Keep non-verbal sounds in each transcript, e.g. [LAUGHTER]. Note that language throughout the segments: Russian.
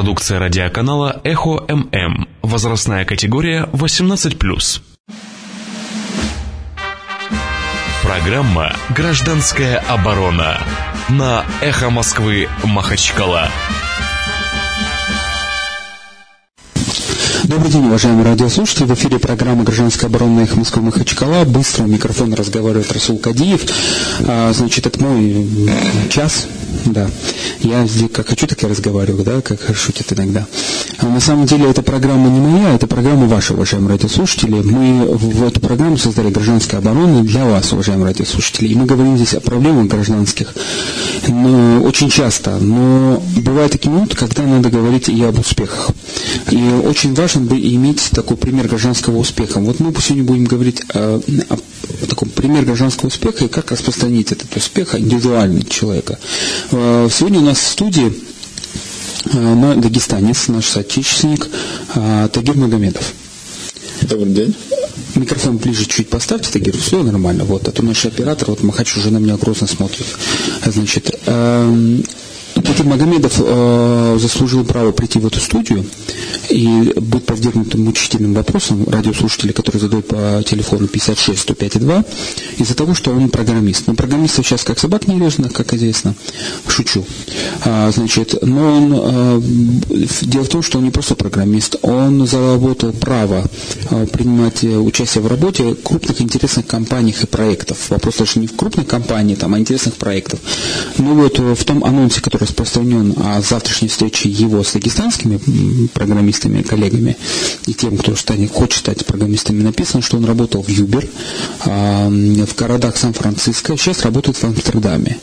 Продукция радиоканала «Эхо ММ». Возрастная категория 18+. Программа «Гражданская оборона» на «Эхо Москвы» Махачкала. Добрый день, уважаемые радиослушатели. В эфире программа «Гражданская оборона» их Москвы Махачкала. Быстро у микрофона разговаривает Расул Кадиев. А, значит, это мой час. Да. Я здесь как хочу, так и разговариваю, да, как шутят иногда. А на самом деле эта программа не моя, это программа ваша, уважаемые радиослушатели. Мы в эту программу создали «Гражданская оборона» для вас, уважаемые радиослушатели. И мы говорим здесь о проблемах гражданских но, очень часто. Но бывают такие минуты, когда надо говорить и об успехах. И очень важно бы иметь такой пример гражданского успеха. Вот мы сегодня будем говорить о, о таком примере гражданского успеха и как распространить этот успех индивидуально человека. Э, сегодня у нас в студии э, дагестанец, наш соотечественник э, Тагир Магомедов. Добрый день. Микрофон ближе чуть поставьте, Тагир, все нормально. Вот, а то наш оператор, вот Махач уже на меня грозно смотрит. Значит, Тагир Магомедов э, заслужил право прийти в эту студию и быть подвергнутым мучительным вопросам радиослушателей, которые задают по телефону 56 105 2, из-за того, что он программист. Но программистов сейчас как собак не как известно. Шучу. А, значит, но он, а, дело в том, что он не просто программист, он заработал право а, принимать участие в работе крупных интересных компаниях и проектов. Вопрос даже не в крупной компании, там, а интересных проектов. Но вот в том анонсе, который распространен о завтрашней встрече его с дагестанскими программистами, коллегами и тем, кто станет, хочет стать программистами, написано, что он работал в Юбер, в городах Сан-Франциско, сейчас работает в Амстердаме.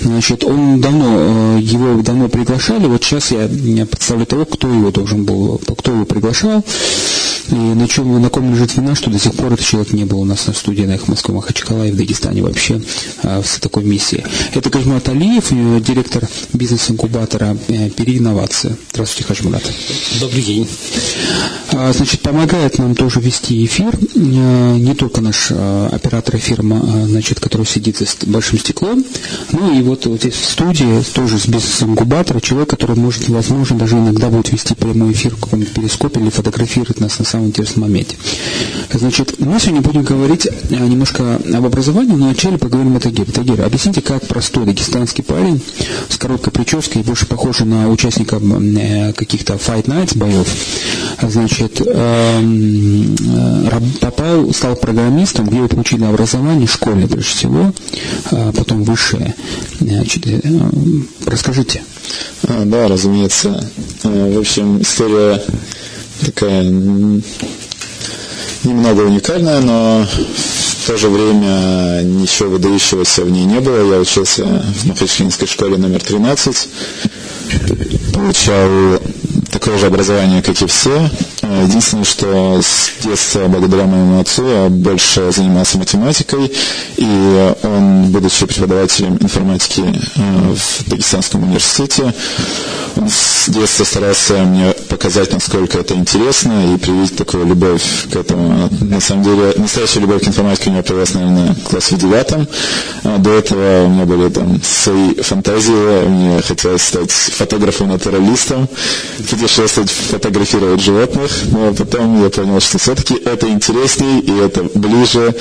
Значит, он давно, э, его давно приглашали, вот сейчас я, я представляю того, кто его должен был, кто его приглашал, и на чем, на ком лежит вина, что до сих пор этот человек не был у нас на студии на их Москве, Махачкала и в Дагестане вообще а, в такой миссии. Это Кажмат Алиев, э, директор бизнес-инкубатора э, «Переинновация». Здравствуйте, Хажмурат. Добрый день. А, значит, помогает нам тоже вести эфир не только наш оператор эфира, значит, который сидит за большим стеклом, ну и вот, здесь в студии тоже с бизнес-инкубатора человек, который может, возможно, даже иногда будет вести прямой эфир в каком-нибудь перископе или фотографировать нас на самом интересном моменте. Значит, мы сегодня будем говорить э, немножко об образовании, но вначале поговорим о Тагире. Тагир, объясните, как простой дагестанский парень с короткой прической, больше похожий на участника э, каких-то Fight Nights боев, значит, эм, э, попал, стал программистом, где получили образование, школьное прежде всего, а потом высшее. Значит, расскажите. А, да, разумеется. В общем, история такая немного уникальная, но в то же время ничего выдающегося в ней не было. Я учился в Махачкалинской школе номер 13, получал такое же образование, как и все. Единственное, что с детства, благодаря моему отцу, я больше занимался математикой, и он, будучи преподавателем информатики э, в Дагестанском университете, он с детства старался мне показать, насколько это интересно, и привить такую любовь к этому. На самом деле, настоящая любовь к информатике у меня появилась, наверное, в классе девятом. А до этого у меня были там свои фантазии, мне хотелось стать фотографом-натуралистом, путешествовать, фотографировать животных, но потом я понял, что все-таки это интереснее, и это ближе,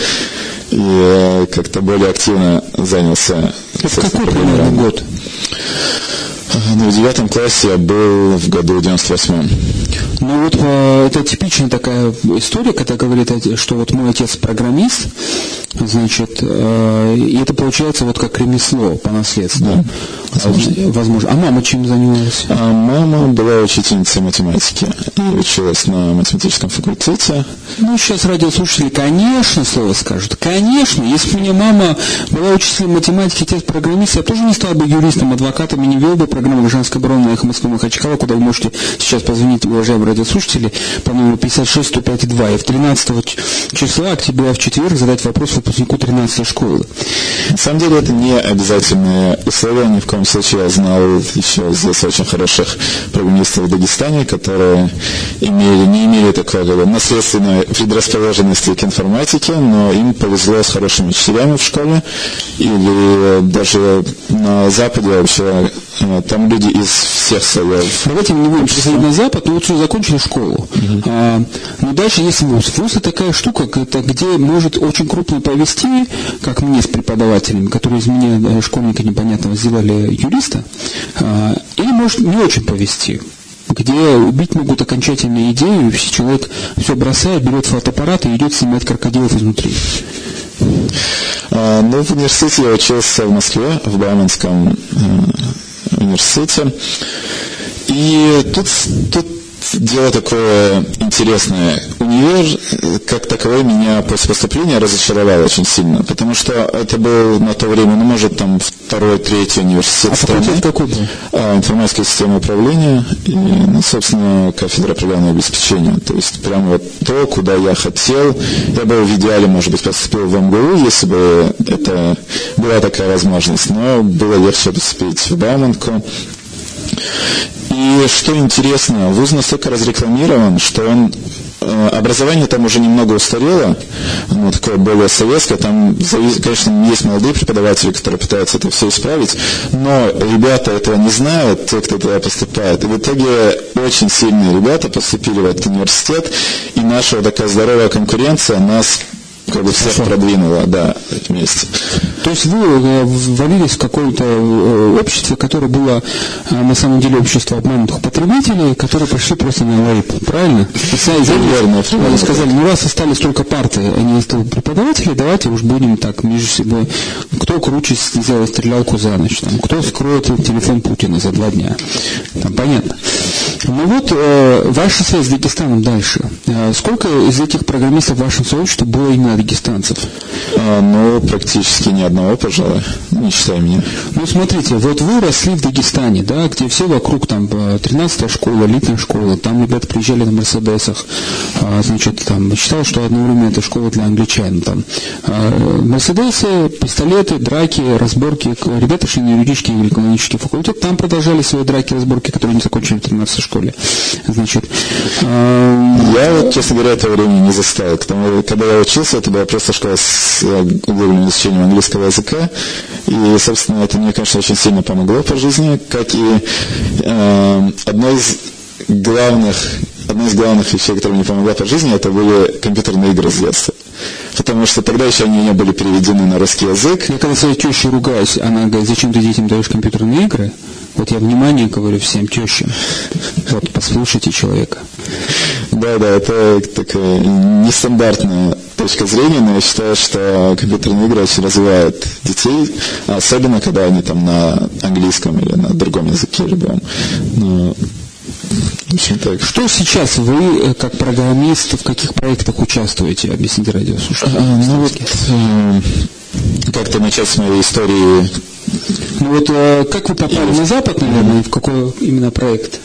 и э, как-то более активно занялся. Это какой примерно год? Ну, в девятом классе я был в году 98-м. Ну вот э, это типичная такая история, когда говорит, что вот мой отец программист, значит, э, и это получается вот как ремесло по наследству. Да, возможно. возможно. А мама чем занималась? А мама была учительницей математики и училась на математическом факультете. Ну, сейчас радиослушатели, конечно, слово скажут. Конечно, если бы у меня мама была учителем математики, отец программист, я тоже не стал бы юристом, адвокатом и не вел бы программу гражданской обороны на Эхо Москвы Махачкала, куда вы можете сейчас позвонить, уважаемые радиослушатели по номеру 56 105 2. И в 13 числа октября в четверг задать вопрос выпускнику 13 школы. На самом деле это не обязательное условие. Ни в коем случае я знал еще здесь очень хороших программистов в Дагестане, которые имели, не имели такой как наследственной предрасположенности к информатике, но им повезло с хорошими учителями в школе. Или даже на Западе вообще там люди из всех слоев. Давайте не будем переходить на Запад, но вот все закончили школу. Uh-huh. А, но дальше есть вуз. Вуз это такая штука, это где может очень крупно повести, как мне с преподавателями, которые из меня э, школьника непонятного сделали юриста, а, или может не очень повести где убить могут окончательные идеи, и человек все бросает, берет фотоаппарат и идет снимать крокодилов изнутри. А, ну, в университете я учился в Москве, в Бауманском э, университете. И тут, тут дело такое интересное. Универ, как таковой, меня после поступления разочаровал очень сильно, потому что это был на то время, ну, может, там, второй, третий университет а страны. какой был? А, информатическая система управления и, ну, собственно, кафедра программного обеспечения. То есть, прямо вот то, куда я хотел. Я бы в идеале, может быть, поступил в МГУ, если бы это была такая возможность, но было легче поступить в Бауманку. И что интересно, вуз настолько разрекламирован, что он э, образование там уже немного устарело, ну, такое более советское, там, конечно, есть молодые преподаватели, которые пытаются это все исправить, но ребята этого не знают, те, кто туда поступает. И в итоге очень сильные ребята поступили в этот университет, и наша вот такая здоровая конкуренция нас как бы всех продвинула, да, вместе. То есть вы э, ввалились в какое-то э, общество, которое было э, на самом деле общество обманутых потребителей, которые пришли просто на лейп, правильно? Верно. Они сказали, ну раз остались только парты, а не преподаватели, давайте уж будем так между собой, кто круче сделает стрелялку за ночь, там, кто скроет телефон Путина за два дня. Там, понятно. Ну вот, э, ваша связь с Дагестаном дальше. Э, сколько из этих программистов в вашем сообществе было именно дагестанцев? А, ну, практически ни одного, пожалуй, не считая меня. Ну, смотрите, вот вы росли в Дагестане, да, где все вокруг, там, 13-я школа, элитная школа, там ребята приезжали на Мерседесах, а, значит, там, считал, что одно время это школа для англичан, там. А, Мерседесы, пистолеты, драки, разборки, ребята шли на юридический или экономический факультет, там продолжали свои драки, разборки, которые не закончили в 13 школе. Значит, я, вот, честно говоря, это время не застал. Когда я учился, это была просто школа с углубленным изучением английского языка. И, собственно, это мне, конечно, очень сильно помогло по жизни, как и э, одно из главных одна из главных вещей, которая мне помогла по жизни, это были компьютерные игры с детства. Потому что тогда еще они не были переведены на русский язык. Я когда своей тещей ругаюсь, она говорит, зачем ты детям даешь компьютерные игры? Вот я внимание говорю всем тещам. Вот, послушайте человека. Да, да, это такая нестандартная точка зрения, но я считаю, что компьютерные игры очень развивают детей, особенно когда они там на английском или на другом языке любом. Но общем, так. Что сейчас вы, э, как программист, в каких проектах участвуете? Объясните радиослушателям. А, ну вот, э, как-то начать с моей истории ну вот э, как вы попали на Запад, наверное, и в какой именно проект?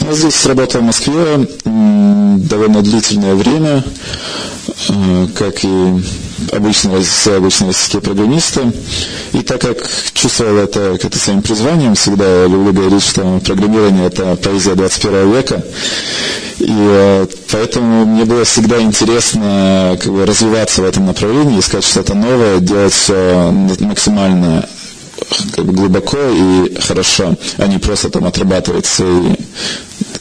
Я здесь работал в Москве довольно длительное время, как и обычно, все обычные российские программисты. И так как чувствовал это как-то своим призванием, всегда я люблю говорить, что программирование – это поэзия 21 века. И э, поэтому мне было всегда интересно как бы, развиваться в этом направлении, искать что-то новое, делать все максимально как бы глубоко и хорошо, а не просто там отрабатывать свои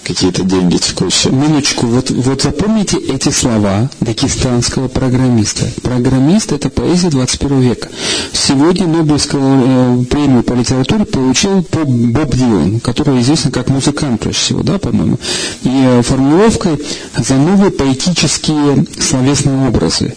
какие-то деньги текущие. Минуточку, вот, вот запомните эти слова дагестанского программиста. Программист – это поэзия 21 века. Сегодня Нобелевскую э, премию по литературе получил Боб Дилан, который известен как музыкант, прежде всего, да, по-моему. И э, формулировкой за новые поэтические словесные образы.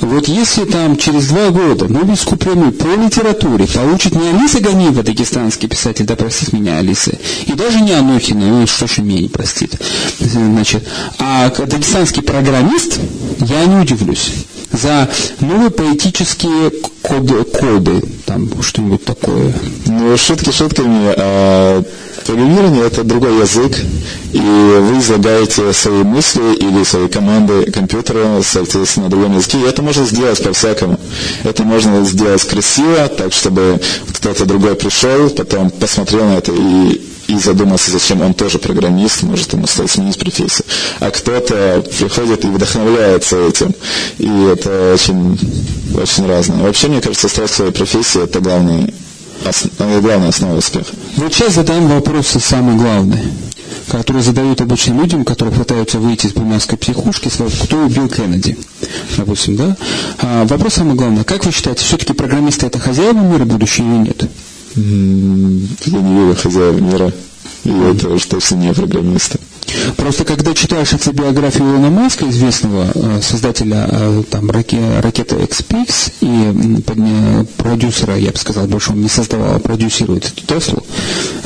Вот если там через два года Нобелевскую премию по литературе получит не Алиса Ганиева, дагестанский писатель, да простит меня Алиса, и даже не Анохина, ну что ж менее простит. Значит, а дагестанский программист, я не удивлюсь. за новые поэтические коды, коды там что-нибудь такое? Ну, шутки шутками, а программирование это другой язык, и вы излагаете свои мысли или свои команды компьютера, соответственно, на другом языке, и это можно сделать по-всякому. Это можно сделать красиво, так, чтобы кто-то другой пришел, потом посмотрел на это и и задумался, зачем он тоже программист, может ему стоит сменить профессию. А кто-то приходит и вдохновляется этим. И это очень, очень разное. Вообще, мне кажется, страсть своей профессии – это главный, главная основа успеха. Вот сейчас задаем вопросы самые главные которые задают обычным людям, которые пытаются выйти из бумажской психушки, кто убил Кеннеди, допустим, да? А вопрос самый главный. Как вы считаете, все-таки программисты это хозяева мира будущего или нет? Я не верю хозяев мира. И это уж точно не программисты. Просто когда читаешь автобиографию Илона Маска, известного э, создателя э, там, ракеты XPX и продюсера, я бы сказал, больше он не создавал, а продюсирует Теслу,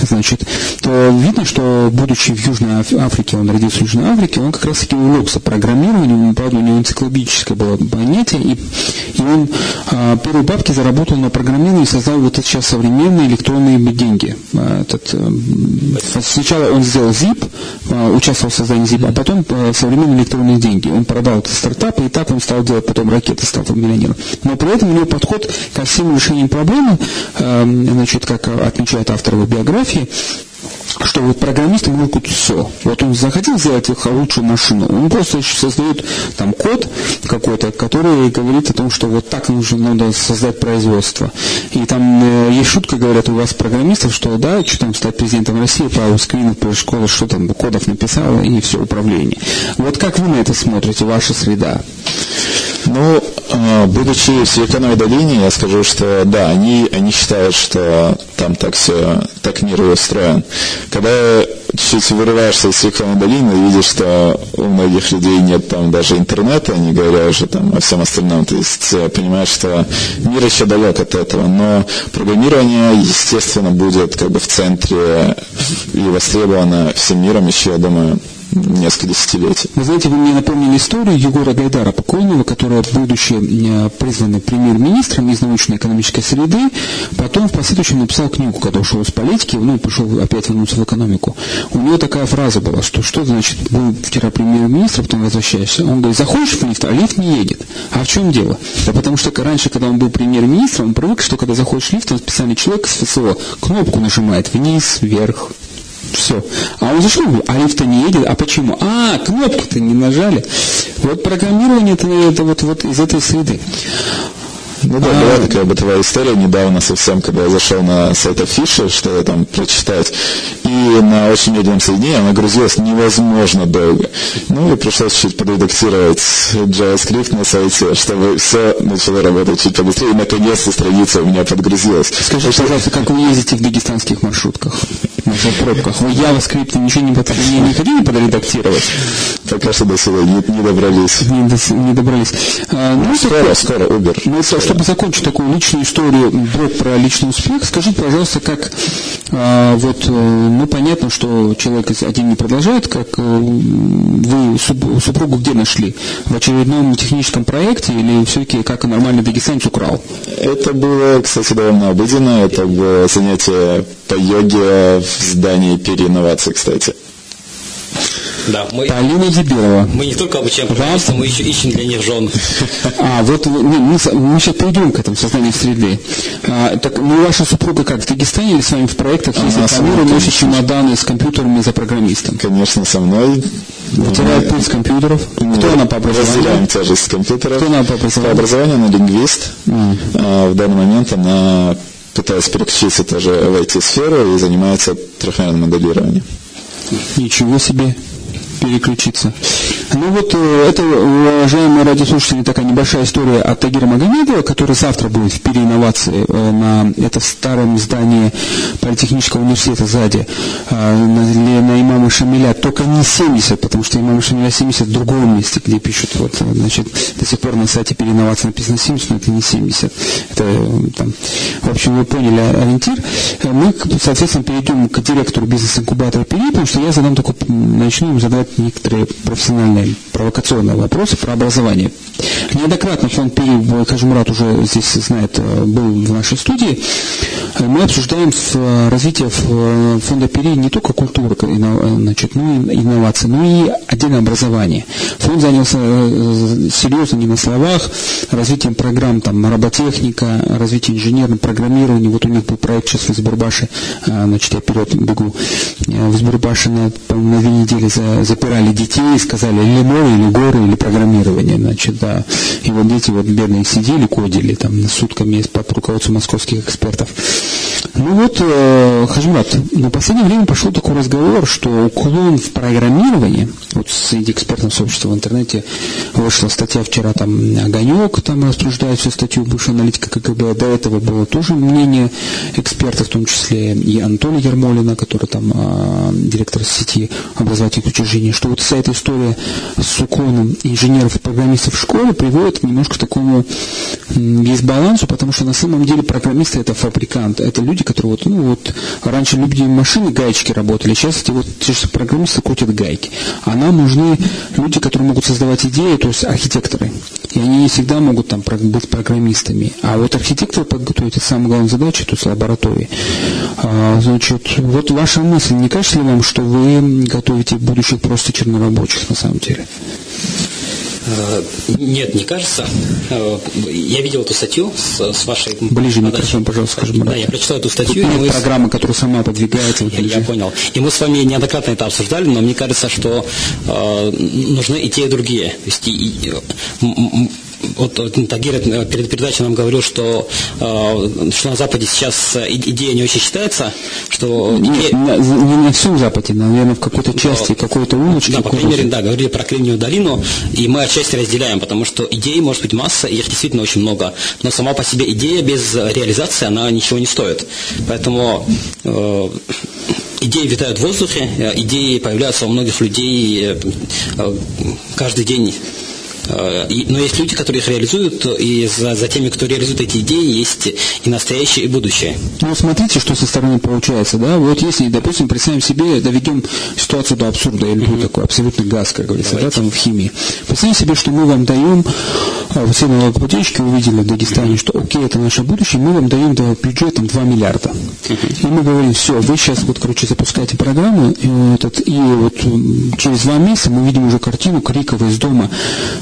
значит, то видно, что будучи в Южной Африке, он родился в Южной Африке, он как раз таки увлекся программированием, правда, у него энциклопедическое было понятие, и, и он а, первые бабки заработал на программировании и создал вот сейчас современные электронные деньги. А, этот, а, сначала он сделал ZIP, а, участвовал в создании ZIP, а потом а, современные электронные деньги. Он продал этот стартап, и так он стал делать потом ракеты, стал миллионером. Но при этом у него подход ко всем решениям проблемы, а, значит, как отмечает автор его биографии, что вот программисты могут все. Вот он захотел сделать их лучшую машину, он просто создает там код какой-то, который говорит о том, что вот так нужно надо создать производство. И там э, есть шутка, говорят, у вас программистов, что да, что там стать президентом России, пару скринов по школе, что там, кодов написал и все управление. Вот как вы на это смотрите, ваша среда? Ну, а, будучи в Силиконовой долине, я скажу, что да, они, они считают, что там так все, так мир устроен. Когда чуть вырываешься из Силиконовой долины и видишь, что у многих людей нет там даже интернета, не говоря уже там о всем остальном, то есть э, понимаешь, что мир еще далек от этого, но программирование, естественно, будет как бы в центре и востребовано всем миром еще, я думаю, несколько десятилетий. Вы знаете, вы мне напомнили историю Егора Гайдара покойного, который, будучи э, признанным премьер-министром из научно-экономической среды, потом в последующем написал книгу, когда ушел из политики, ну, пришел опять вернуться в экономику. У него такая фраза была, что что значит, был вчера премьер-министр, потом возвращаешься. Он говорит, заходишь в лифт, а лифт не едет. А в чем дело? Да потому что раньше, когда он был премьер-министром, он привык, что когда заходишь в лифт, он специальный человек с ФСО кнопку нажимает вниз, вверх, все. А он зашел, а лифта не едет. А почему? А, кнопку-то не нажали. Вот программирование это, это вот, вот из этой среды. Ну да, была такая бытовая история недавно совсем, когда я зашел на сайт Афиши, что там прочитать, и на очень медленном соединении она грузилась невозможно долго. Ну и пришлось чуть подредактировать JavaScript на сайте, чтобы все начало работать чуть побыстрее, и наконец-то страница у меня подгрузилась. Скажи, пожалуйста, как вы ездите в дагестанских маршрутках? На пробках. Вы JavaScript ничего не, под... не, не хотели подредактировать? Пока что до сюда не, не добрались. Не, до, не добрались. А, ну, скоро, такое, скоро, Uber. Ну, скоро чтобы закончить такую личную историю, блок про личный успех, скажите, пожалуйста, как а, вот, э, ну, понятно, что человек один не продолжает, как э, вы супругу где нашли? В очередном техническом проекте или все-таки как нормальный дагестанец украл? Это было, кстати, довольно обыденно. Это было занятие по йоге в здании переинновации, кстати. Да, мы, Полина Дебилова. Мы не только обучаем программистов, мы еще ищем для них жен. А, вот мы, мы, мы сейчас перейдем к этому созданию среды. А, так, ну, ваша супруга как, в Дагестане или с вами в проектах ездит по миру, носит чемоданы с компьютерами за программистом? Конечно, со мной. Вытирает пыль с компьютеров. Мы Кто она по образованию? Разделяем тяжесть с компьютеров. Кто она по образованию? По образованию она лингвист. Mm. А, в данный момент она пытается переключиться тоже в IT-сферу и занимается трехмерным моделированием. Ничего себе переключиться. Ну вот э, это, уважаемые радиослушатели, такая небольшая история от Тагира Магомедова, который завтра будет в переинновации э, на это старом здании Политехнического университета сзади, э, на, на имама Шамиля, только не 70, потому что имама Шамиля 70 в другом месте, где пишут, вот, значит, до сих пор на сайте переинновации написано 70, но это не 70. Это там, в общем, вы поняли ориентир. Мы, соответственно, перейдем к директору бизнес-инкубатора ПИРИ, потому что я задам только, начну им задавать некоторые профессиональные провокационные вопросы про образование. Неоднократно фонд Пи, Кажмурат уже здесь знает, был в нашей студии. Мы обсуждаем развитие фонда Пери не только культуры, значит, ну, и инноваций, но и отдельное образование. Фонд занялся серьезно не на словах, развитием программ там, роботехника, развитие инженерного программирования. Вот у них был проект сейчас в Избербаше, значит, я вперед бегу, в Избербаше на, на две недели за, запирали детей, сказали, или море, или горы, или программирование, значит, да. И вот дети вот бедные сидели, кодили там сутками под руководством московских экспертов. Ну вот, э, Хажмат, на последнее время пошел такой разговор, что уклон в программировании, вот среди экспертного сообщества в интернете вышла статья вчера, там Огонек там рассуждает всю статью бывшего аналитика КГБ, до этого было тоже мнение экспертов, в том числе и Анатолия Ермолина, который там э, директор сети образовательных учреждений, что вот вся эта история с уклоном инженеров и программистов в школе приводит немножко к такому дисбалансу, потому что на самом деле программисты это фабриканты, это люди, которые вот, ну вот, раньше люди машины гаечки работали, сейчас эти вот те же программисты крутят гайки. А нам нужны люди, которые могут создавать идеи, то есть архитекторы. И они не всегда могут там быть программистами. А вот архитектор подготовить, это самая главная задача, то есть лаборатории. А, значит, вот ваша мысль, не кажется ли вам, что вы готовите будущих просто чернорабочих на самом деле? Э, нет, не кажется. Э, я видел эту статью с, с вашей... Ближе микрофон, пожалуйста, скажи, Да, я прочитал эту статью. Тут мы... программа, которая сама подвигается. Я, я понял. И мы с вами неоднократно это обсуждали, но мне кажется, что э, нужны и те, и другие. То есть, и, и, вот Тагир э, перед передачей нам говорил, что, э, что на Западе сейчас идея не очень считается, что... Идея... Не, не на всем Западе, наверное, в какой-то части, какой-то улочке. Да, по крайней мере, да, говорили про Кремниевую долину, и мы отчасти разделяем, потому что идей может быть масса, и их действительно очень много, но сама по себе идея без реализации, она ничего не стоит. Поэтому э, идеи витают в воздухе, э, идеи появляются у многих людей каждый день Э, но есть люди, которые их реализуют, и за, за теми, кто реализует эти идеи, есть и настоящее, и будущее. Ну, смотрите, что со стороны получается, да? Вот если, допустим, представим себе, доведем ситуацию до абсурда, или mm-hmm. такой абсолютный газ, как говорится, Давайте. да, там в химии. Представим себе, что мы вам даем, а, вот все налогоплательщики увидели в Дагестане, mm-hmm. что окей, это наше будущее, мы вам даем бюджетом 2 миллиарда. Mm-hmm. И мы говорим, все, вы сейчас, вот, короче, запускаете программу, и, этот, и вот через два месяца мы видим уже картину Крикова из дома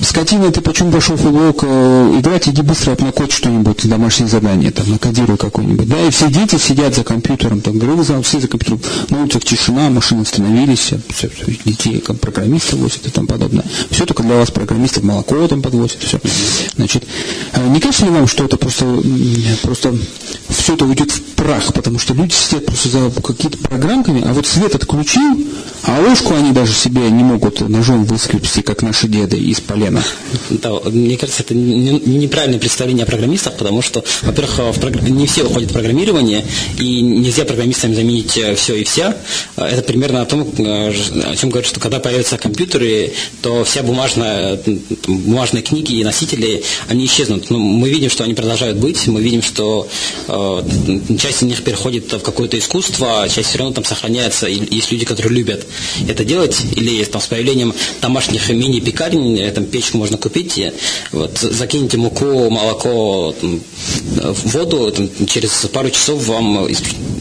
с скотина, ты почему пошел в уголок э, играть, иди быстро обнакоть что-нибудь, домашнее задание, там, накодируй какое-нибудь. Да, и все дети сидят за компьютером, там, игровой все за компьютером, на тишина, машины остановились, все, все, все, детей там, программисты возят и тому подобное. Все только для вас программистов молоко там подвозят, все. Значит, э, не кажется ли вам, что это просто, просто все это уйдет в прах, потому что люди сидят просто за какими-то программками, а вот свет отключил, а ложку они даже себе не могут ножом выскребсти, как наши деды из полена. Да, мне кажется, это неправильное представление о программистах, потому что, во-первых, прогр... не все уходят в программирование, и нельзя программистами заменить э, все и вся. Это примерно о том, э, о чем говорят, что когда появятся компьютеры, то вся бумажная, бумажные книги и носители, они исчезнут. Но мы видим, что они продолжают быть, мы видим, что э, часть из них переходит в какое-то искусство, а часть все равно там сохраняется, и есть люди, которые любят это делать, или там, с появлением домашних мини-пекарень, там, печку можно купить, вот, закиньте муку, молоко, там, воду, там, через пару часов вам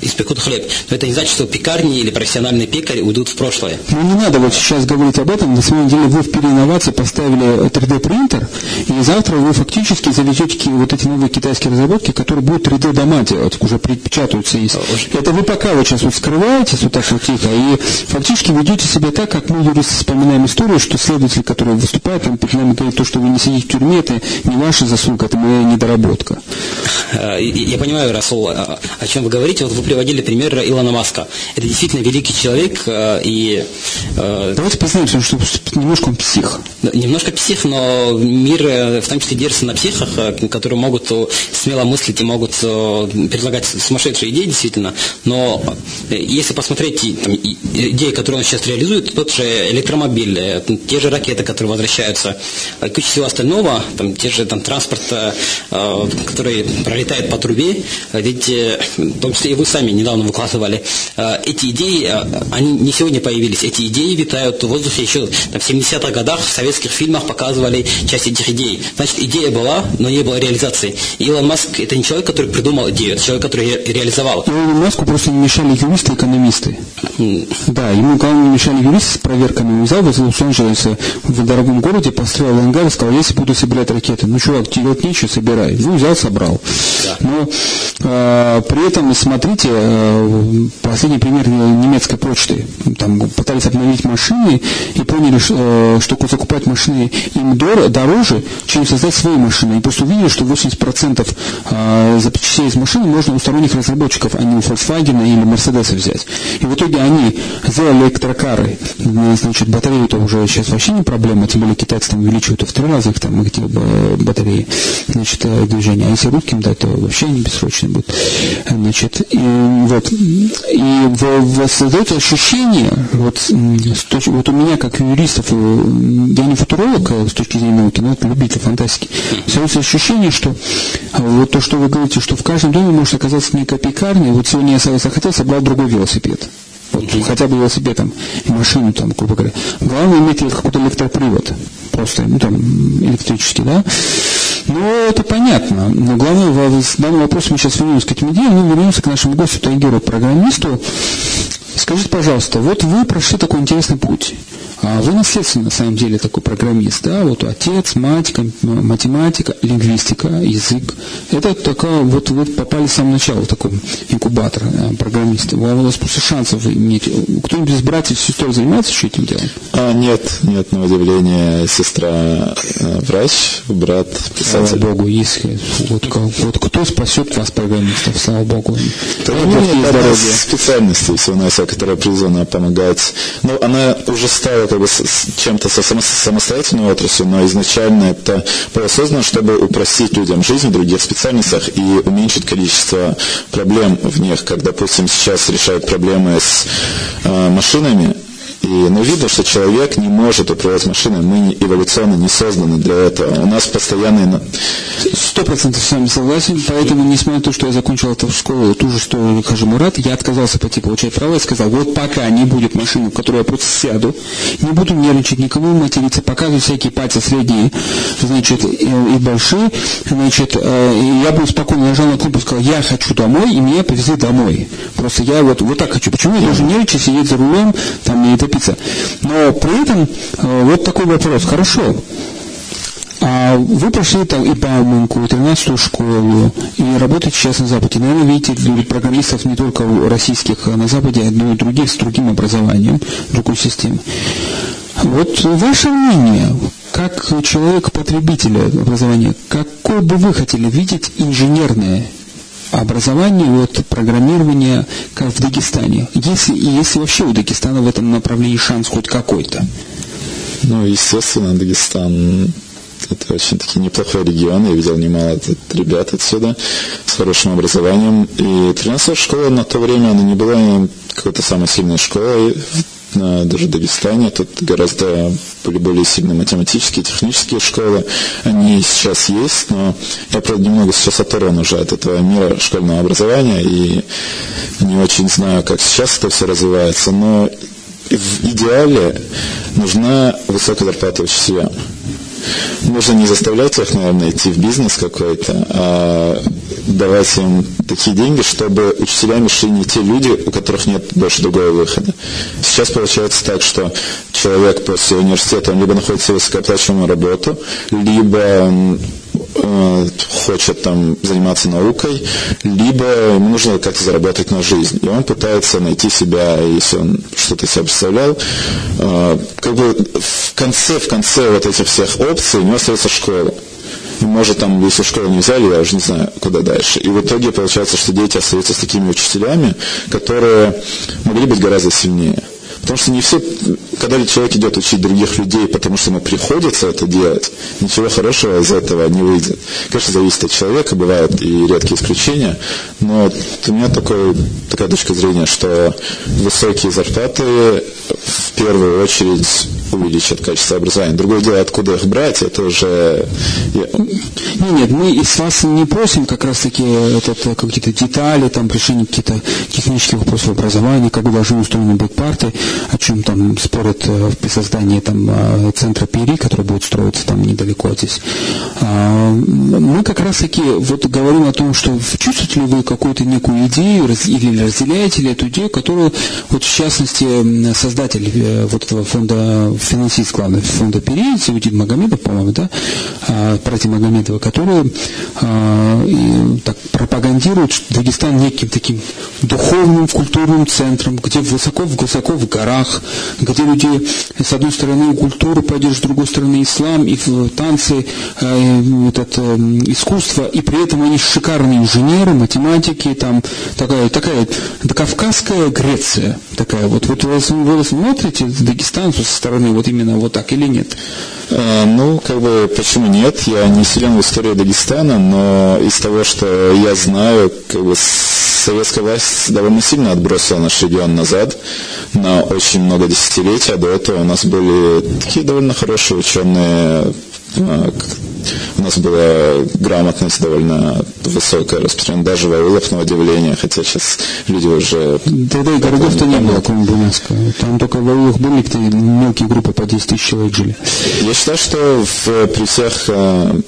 испекут хлеб. Но это не значит, что пекарни или профессиональные пекари уйдут в прошлое. Ну не надо вот сейчас говорить об этом. На самом деле вы в переинновации поставили 3D принтер, и завтра вы фактически завезете вот эти новые китайские разработки, которые будут 3D дома делать, уже предпечатаются. Есть. Это вы пока вот сейчас вот скрываетесь вот так вот тихо, и фактически ведете себя так, как мы юристы вспоминаем историю, что следователь, который выступает, он нам говорит, то, что вы не сидите в тюрьме, это не ваша заслуга, это моя недоработка. Э, я понимаю, Расул, о чем вы говорите. Вот вы приводили пример Илона Маска. Это действительно великий человек. Э, и, э, Давайте признаемся, что немножко он псих. Немножко псих, но мир в том числе держится на психах, которые могут смело мыслить и могут предлагать сумасшедшие идеи, действительно. Но если посмотреть там, идеи, которые он сейчас реализует, тот же электромобиль, те же ракеты, которые возвращаются, куча всего остального, там, те же там, транспорт, э, который пролетает по трубе, ведь, в том числе и вы сами недавно выкладывали, э, эти идеи, э, они не сегодня появились, эти идеи витают в воздухе еще там, в 70-х годах в советских фильмах показывали часть этих идей. Значит, идея была, но не было реализации. Илон Маск это не человек, который придумал идею, это человек, который ее реализовал. Илону Маску просто не мешали юристы и экономисты. Да, ему главное не мешали юристы с проверками. Он взял в Лос-Анджелесе в дорогом городе, построил ангар и сказал, если буду собирать ракеты. Ну, чувак, делать нечего, собирай. Ну, взял, собрал. Да. Но э, при этом, смотрите, э, последний пример немецкой почты. Там пытались обновить машины и поняли, что, что закупать машины им дороже, чем создать свои машины. И просто увидели, что 80% э, запчастей из машины можно у сторонних разработчиков, а не у Volkswagen или Mercedes взять. И в итоге они сделали электрокары. Значит, батареи это уже сейчас вообще не проблема, тем более китайцы там увеличивают в три раза их там эти батареи значит, э, движения. А если русским дать, то вообще они бессрочные будут. Значит, и, вот, и создается ощущение, вот, вот у меня как юристов, э, я не футуролог э, с точки зрения науки, но это любитель фантастики, создается ощущение, что вот то, что вы говорите, что в каждом доме может оказаться некая пекарня, вот сегодня я захотел, собрал другой велосипед. Хотя бы велосипед там, машину там, грубо говоря. Главное иметь какой-то электропривод. Просто, ну там, электрический, да. Ну, это понятно. Но главное, в данном вопросе мы сейчас вернемся к этим идеям, мы вернемся к нашему гостю, Тайгеру, программисту. Скажите, пожалуйста, вот вы прошли такой интересный путь. А вы наследственный, на самом деле, такой программист, да, вот отец, мать, математика, лингвистика, язык. Это такая, вот вы попали с самого начала в такой инкубатор э, программиста. У вас просто шансов иметь. Кто-нибудь из братьев, сестер занимается еще этим делом? А, нет, нет, на удивление, сестра э, врач, брат писатель. Слава Богу, если вот, вот кто спасет вас, программистов, слава Богу. Это нет специальности всего на которая призвана помогать. Ну, она уже стала как бы чем-то самостоятельной отраслью, но изначально это было создано, чтобы упростить людям жизнь в других специальностях и уменьшить количество проблем в них. Как, допустим, сейчас решают проблемы с э, машинами, и, ну, видно, что человек не может управлять машиной. Мы эволюционно не созданы для этого. У нас постоянные... Сто процентов с вами согласен. Поэтому, несмотря на то, что я закончил эту школу, ту же, что Хажи Мурат, я отказался пойти получать права и сказал, вот пока не будет машины, в которую я просто сяду, не буду нервничать, никому материться, показываю всякие пальцы средние, значит, и, и большие, значит, э, я бы спокойно нажал на кнопку и сказал, я хочу домой, и меня повезли домой. Просто я вот, вот так хочу. Почему я должен нервничать, сидеть за рулем, там, и это торопиться. Но при этом э, вот такой вопрос. Хорошо. А вы прошли там и Бауманку, и 13 школу, и работаете сейчас на Западе. Наверное, видите программистов не только российских на Западе, но и других с другим образованием, другой системой. Вот ваше мнение, как человека-потребителя образования, какой бы вы хотели видеть инженерное образование, вот программирование как в Дагестане. Если, и если вообще у Дагестана в этом направлении шанс хоть какой-то? Ну, естественно, Дагестан это очень таки неплохой регион. Я видел немало ребят отсюда с хорошим образованием. И 13 школа на то время, она не была какой-то самой сильной школой даже Дагестане. Тут гораздо были более сильные математические, технические школы. Они сейчас есть, но я, правда, немного сейчас оторван уже от этого мира школьного образования и не очень знаю, как сейчас это все развивается, но в идеале нужна высокая зарплата учителям нужно не заставлять их, наверное, идти в бизнес какой-то, а давать им такие деньги, чтобы учителями шли не те люди, у которых нет больше другого выхода. Сейчас получается так, что человек после университета, он либо находится в высокооплачиваемую работу, либо хочет там заниматься наукой, либо ему нужно как-то заработать на жизнь. И он пытается найти себя, если он что-то себе представлял, э, как бы в конце, в конце вот этих всех опций у него остается школа. Может там, если школу не взяли, я уже не знаю, куда дальше. И в итоге получается, что дети остаются с такими учителями, которые могли быть гораздо сильнее. Потому что не все, когда человек идет учить других людей, потому что ему приходится это делать, ничего хорошего из этого не выйдет. Конечно, зависит от человека, бывают и редкие исключения, но у меня такой, такая точка зрения, что высокие зарплаты в первую очередь увеличат качество образования. Другое дело, откуда их брать, это уже... Нет, нет, мы из вас не просим как раз-таки какие-то детали, там, решение каких-то технических вопросов образования, как должны устроены быть парты, о чем там спорят э, при создании там, э, центра ПИРИ, который будет строиться там недалеко здесь. А, мы как раз-таки вот говорим о том, что чувствуете ли вы какую-то некую идею или разделяете ли эту идею, которую вот в частности создатель э, вот этого фонда, финансист, главный фонда ПИРИ, Саудин Магомедов, по-моему, да, а, братья Магомедова, которые а, так пропагандируют Дагестан неким таким духовным, культурным центром, где высоко-высоко в горах, где люди, с одной стороны, культуру поддерживают, с другой стороны, ислам, и танцы, э, этот, э, искусство, и при этом они шикарные инженеры, математики, там такая, такая кавказская Греция, такая вот. Вот вы, вы смотрите Дагестан со стороны вот именно вот так или нет? А, ну, как бы, почему нет? Я не силен в истории Дагестана, но из того, что я знаю, как бы, советская власть довольно сильно отбросила наш регион назад на очень много десятилетий, а до этого у нас были такие довольно хорошие ученые, у нас была грамотность довольно высокая, распространена даже в аулах на удивление, хотя сейчас люди уже... Тогда и городов-то не было, кроме Бунянска. Там только в аулах были какие-то мелкие группы по 10 тысяч человек жили. Я считаю, что в, при всех Э,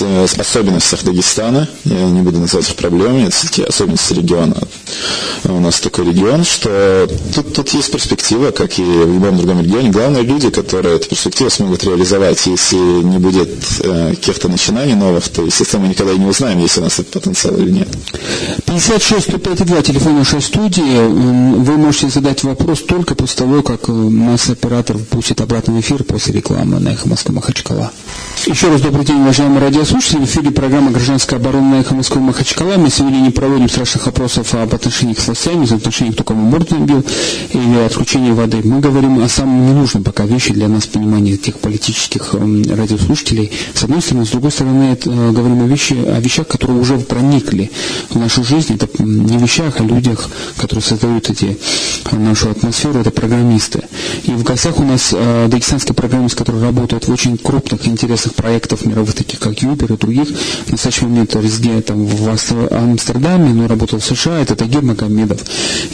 особенностях Дагестана, я не буду называть их проблемами, это все-таки особенности региона. У нас такой регион, что тут, тут есть перспектива, как и в любом другом регионе. Главное, люди, которые эту перспективу смогут реализовать. Если не будет э, каких-то начинаний новых, то, естественно, мы никогда не узнаем, есть у нас этот потенциал или нет. 56 105 телефон нашей студии. Вы можете задать вопрос только после того, как э, нас оператор пустит обратно в эфир после рекламы на Эхо Москва Махачкала. Еще раз добрый день, уважаемые радиослушатели. В эфире программа «Гражданская оборона» на Эхо Москвы Махачкала. Мы сегодня не проводим страшных опросов об отношениях с властями, за отношения, кто кому морду набил, или отключение воды. Мы говорим о самом ненужном пока вещи для нас понимания тех политических эм, радиослушателей. С одной стороны, с другой стороны, это, э, говорим о, вещи, о вещах, которые уже проникли в нашу жизнь. Это не вещах, а людях, которые создают эти, э, нашу атмосферу, это программисты. И в гостях у нас э, дагестанский программист, который работает в очень крупных, интересных проектов мировых, таких как Юбер и других. В настоящий момент резидент там, в Амстердаме, но работал в США, это Тагир Магомедов.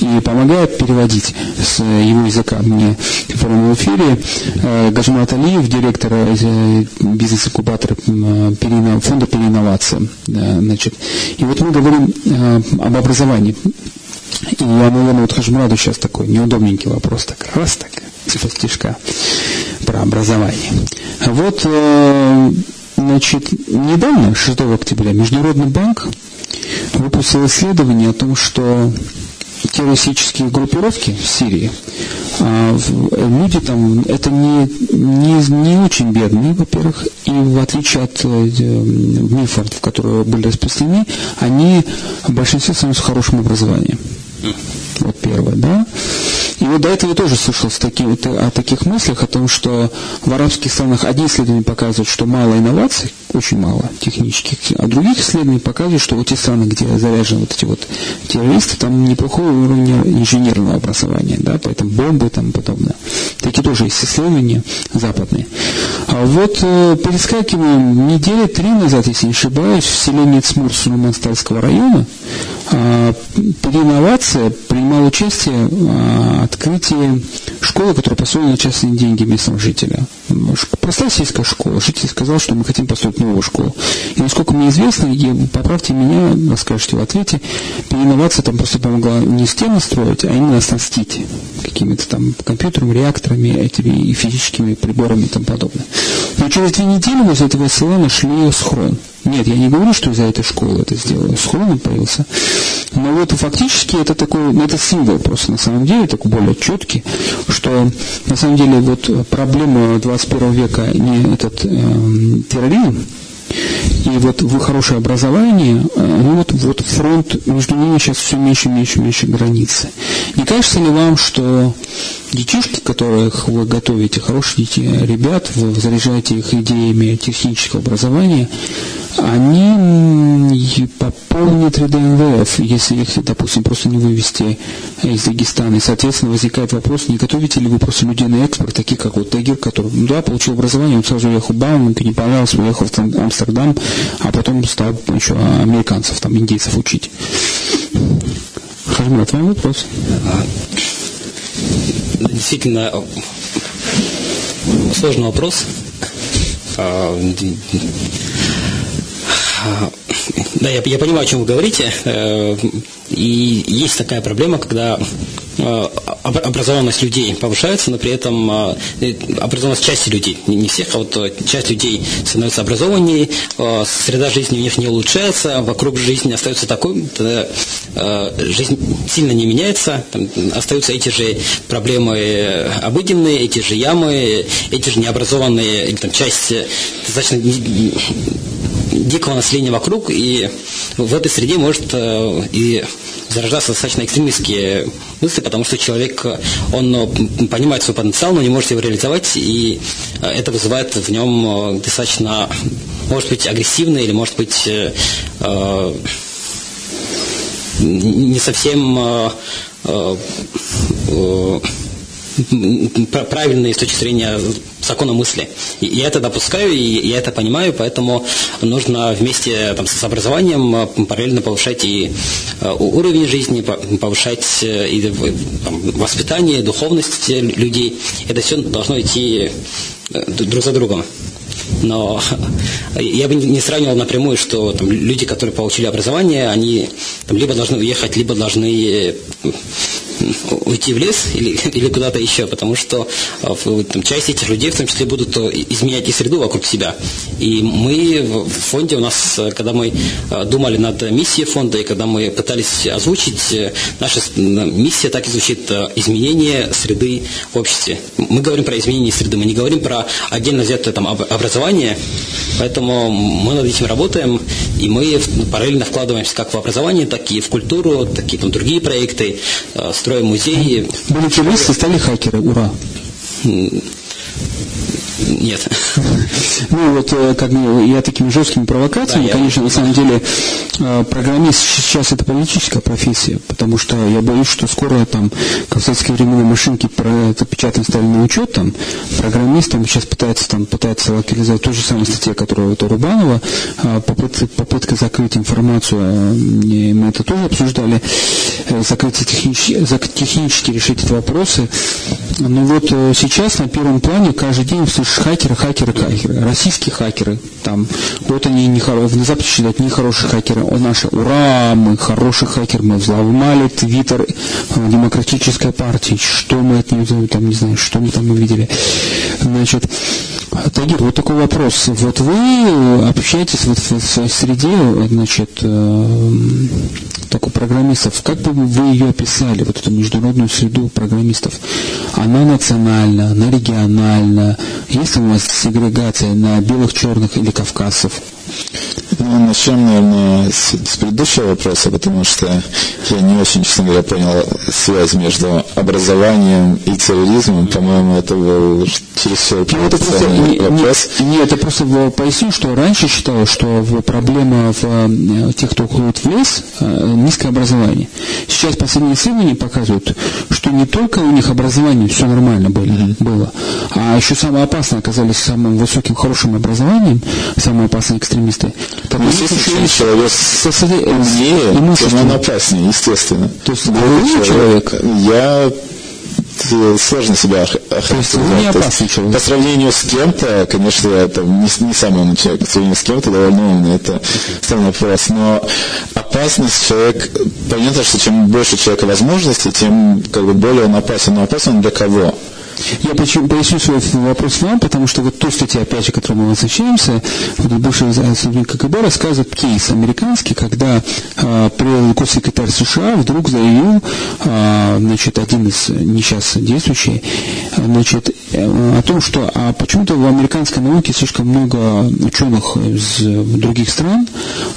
И помогает переводить с его языка мне в прямом эфире. Э, Гажмат Алиев, директор э, бизнес-инкубатора э, фонда переинновации. Значит. И вот мы говорим об образовании. И я, наверное, вот Хажмураду сейчас такой неудобненький вопрос, так раз так, стишка про образование. Вот, э, значит, недавно, 6 октября, Международный банк выпустил исследование о том, что террористические группировки в Сирии, а, люди там, это не, не, не очень бедные, во-первых, и в отличие от э, мифов, которые были распространены, они в большинстве становятся с хорошим образованием. Вот первое, да. Вот до этого я тоже слышал с таким, о таких мыслях, о том, что в арабских странах одни исследования показывают, что мало инноваций, очень мало технических, а других исследований показывают, что вот те страны, где заряжены вот эти вот террористы, там неплохого уровня инженерного образования, да, поэтому бомбы и тому подобное. Такие тоже есть исследования западные. А вот э, перескакиваем недели три назад, если не ошибаюсь, в селении Цмур Сулейманстальского района э, переинновация принимал участие э, открытие школы, которая построена на частные деньги местного жителя. Простая сельская школа. Житель сказал, что мы хотим построить новую школу. И насколько мне известно, и поправьте меня, расскажите в ответе, переинновация там просто помогла не стены строить, а именно оснастить какими-то там компьютерами, реакторами, этими физическими приборами и тому подобное. Но через две недели возле этого села нашли схрон. Нет, я не говорю, что из-за этой школы это сделали. Схрон появился. Но вот фактически это такой, ну, это символ просто на самом деле, такой более четкий, что на самом деле вот проблема 21 века не этот э, терроризм, и вот в хорошее образование, э, ну вот, вот фронт между ними сейчас все меньше, меньше, меньше границы. Не кажется ли вам, что детишки, которых вы готовите, хорошие дети, ребят, вы заряжаете их идеями технического образования, они пополнят ряды МВФ, если их, допустим, просто не вывести из Дагестана. И, соответственно, возникает вопрос, не готовите ли вы просто людей на экспорт, такие как вот Тагир, который, ну да, получил образование, он сразу уехал в Бауманку, не понравился, уехал в Амстердам, а потом стал еще американцев, там, индейцев учить. Хажмат, вам вопрос? Действительно, сложный вопрос. Да, я, я понимаю, о чем вы говорите. Э, и есть такая проблема, когда э, образованность людей повышается, но при этом э, образованность части людей, не всех, а вот часть людей становится образованнее, среда жизни у них не улучшается, вокруг жизни остается такой, жизнь сильно не меняется, остаются эти же проблемы обыденные, эти же ямы, эти же необразованные, или там часть достаточно дикого населения вокруг, и в этой среде может э, и зарождаться достаточно экстремистские мысли, потому что человек, он э, понимает свой потенциал, но не может его реализовать, и э, это вызывает в нем достаточно, может быть, агрессивные или, может быть, не совсем правильные с точки зрения закона мысли. Я это допускаю, и я это понимаю, поэтому нужно вместе там, с образованием параллельно повышать и э, уровень жизни, повышать э, и воспитание, духовность людей. Это все должно идти э, друг за другом. Но я бы не сравнивал напрямую, что там, люди, которые получили образование, они там, либо должны уехать, либо должны уйти в лес или, [LAUGHS] или куда-то еще, потому что э, там, часть этих людей в том числе будут э, изменять и среду вокруг себя. И мы в фонде у нас, э, когда мы думали над миссией фонда, и когда мы пытались озвучить, наша миссия так и звучит изменение среды в обществе. Мы говорим про изменение среды, мы не говорим про отдельно взятое там, образование, поэтому мы над этим работаем, и мы параллельно вкладываемся как в образование, так и в культуру, так и там, другие проекты, строим музеи. Были террористы, стали хакеры, ура. Нет. [LAUGHS] Ну вот, э, как я такими жесткими провокациями, да, конечно, я... на самом деле, э, программист сейчас это политическая профессия, потому что я боюсь, что скоро там, как в советские времена машинки про это печатно стали на учет, там, программист там сейчас пытается там, пытается локализовать ту же самую статью, которая у Рубанова, э, попытка, попытка закрыть информацию, мы это тоже обсуждали, закрыть технически, технически решить эти вопросы. Но вот сейчас на первом плане каждый день слышишь хакеры, хакеры, хакеры, российские хакеры, там, вот они не внезапно считают нехорошие хакеры, о, наши, ура, мы хороший хакер, мы взломали твиттер э, демократической партии, что мы от нее, там, не знаю, что мы там увидели. Значит, Тагир, вот такой вопрос. Вот вы общаетесь вот в своей среде, значит, э, такой программистов. Как бы вы ее описали, вот эту международную среду программистов? Она национальна, она региональна? Есть у вас сегрегация на белых, черных или кавказцев? Ну, начнем, наверное, с, с предыдущего вопроса, потому что я не очень, честно говоря, понял связь между образованием и терроризмом. По-моему, это был чересчур ну, это просто, не, вопрос. Не, не, это просто поясню, что раньше считалось, что проблема в э, тех, кто уходит в лес, э, низкое образование. Сейчас последние исследования показывают, что не только у них образование все нормально было, mm-hmm. было а еще самое опасное оказались самым высоким, хорошим образованием, самые опасные экстремисты. Так, ну, естественно, человек со, со, умнее, тем он опаснее, естественно. То есть вы человек? Я сложно себя охарактеризовать. По сравнению с кем-то, конечно, я там не, не самый умный человек, по сравнению с кем-то довольно умный, это странный вопрос. Но опасность человек, понятно, что чем больше человека возможностей, тем как бы более он опасен. Но опасен он для кого? Я поясню свой вопрос вам, потому что вот ту статью, опять же, которой мы возвращаемся, вот бывший сотрудник КГБ рассказывает кейс американский, когда э, при госсекретарь США вдруг заявил, э, значит, один из не сейчас действующий, значит, о том, что а почему-то в американской науке слишком много ученых из других стран,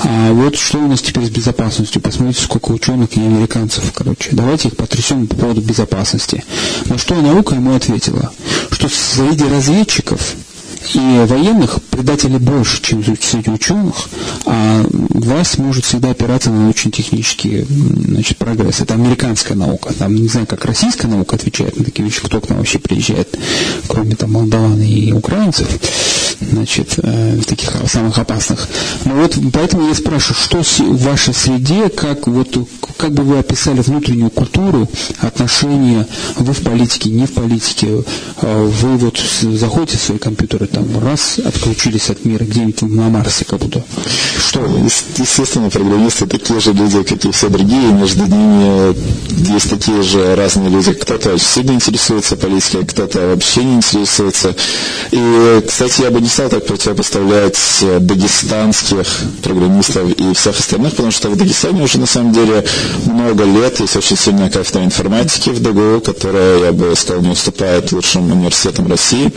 а вот что у нас теперь с безопасностью? Посмотрите, сколько ученых и американцев, короче. Давайте их потрясем по поводу безопасности. На что наука ему ответила, что среди разведчиков и военных предателей больше, чем среди ученых, а власть может всегда опираться на научно-технический значит, прогресс. Это американская наука. Там не знаю, как российская наука отвечает на такие вещи, кто к нам вообще приезжает, кроме там молдаван и украинцев, значит, э, таких самых опасных. Но вот поэтому я спрашиваю, что в вашей среде, как, вот, как бы вы описали внутреннюю культуру, отношения, вы в политике, не в политике, э, вы вот заходите в свои компьютеры, там раз отключились от мира где-нибудь на Марсе как будто. Что? Естественно, программисты такие же люди, как и все другие. Между ними есть такие же разные люди. Кто-то сильно интересуется политикой, кто-то вообще не интересуется. И, кстати, я бы не стал так противопоставлять дагестанских программистов и всех остальных, потому что в Дагестане уже на самом деле много лет есть очень сильная кафедра информатики в ДГУ, которая, я бы сказал, не уступает лучшим университетам России.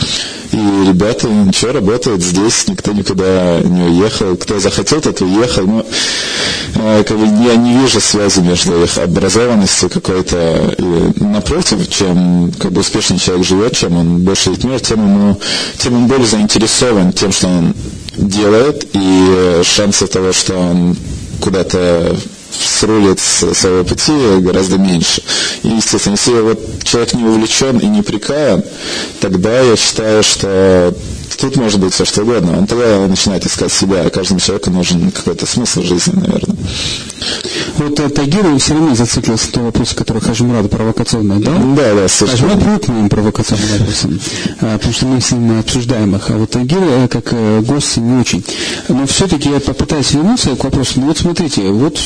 И ребята ничего, работают здесь, никто никуда не уехал. Кто захотел, тот уехал. Но э, как бы, я не вижу связи между их образованностью какой-то. И, напротив, чем как бы, успешный человек живет, чем он больше видит мир, тем, ему, тем он более заинтересован тем, что он делает, и шансы того, что он куда-то срулит с своего пути гораздо меньше. И, естественно, если вот человек не увлечен и не прикаян, тогда я считаю, что тут может быть все что угодно. Он тогда начинает искать себя, а каждому человеку нужен какой-то смысл жизни, наверное. Вот э, Тагир все равно зациклился на том вопросе, который Хажимурада провокационный, да? Да, да, совершенно. Хажимурад привык к моим провокационным вопросам, а, потому что мы с ним обсуждаем их, а вот Тагир э, как э, гость не очень. Но все-таки я попытаюсь вернуться к вопросу. Ну вот смотрите, вот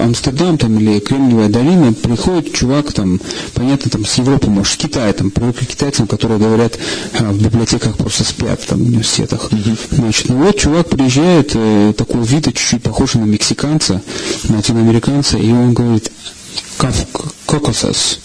Амстердам там или Кремниевая долина приходит чувак там, понятно, там с Европы, может, с Китая, там, привык к китайцам, которые говорят в библиотеках просто спят там в университетах. Значит, ну вот чувак приезжает, такого вида чуть-чуть похожий на мексиканца, латиноамериканца, и он говорит, кокосас.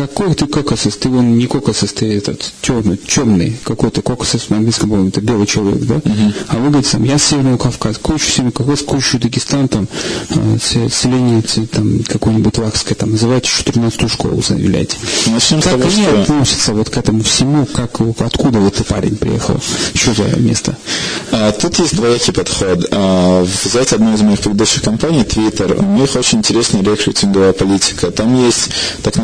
Какой ты кокосос? Ты вон не кокосос, ты этот черный, черный какой-то кокосос на английском, по это белый человек, да? Uh-huh. А вы говорите, там, я с Северного Кавказа, кучу Северный Кавказ, кучу Дагестан, там, э, селение, там, какое-нибудь лакское, там, называйте 14-ю школу, заявляйте. Начнем как они что... относятся вот к этому всему, как, откуда вот ты парень приехал, что за место? А, тут есть двоякий подход. А, взять одну из моих предыдущих компаний, Twitter, у них очень интересная рекрутинговая политика. Там есть так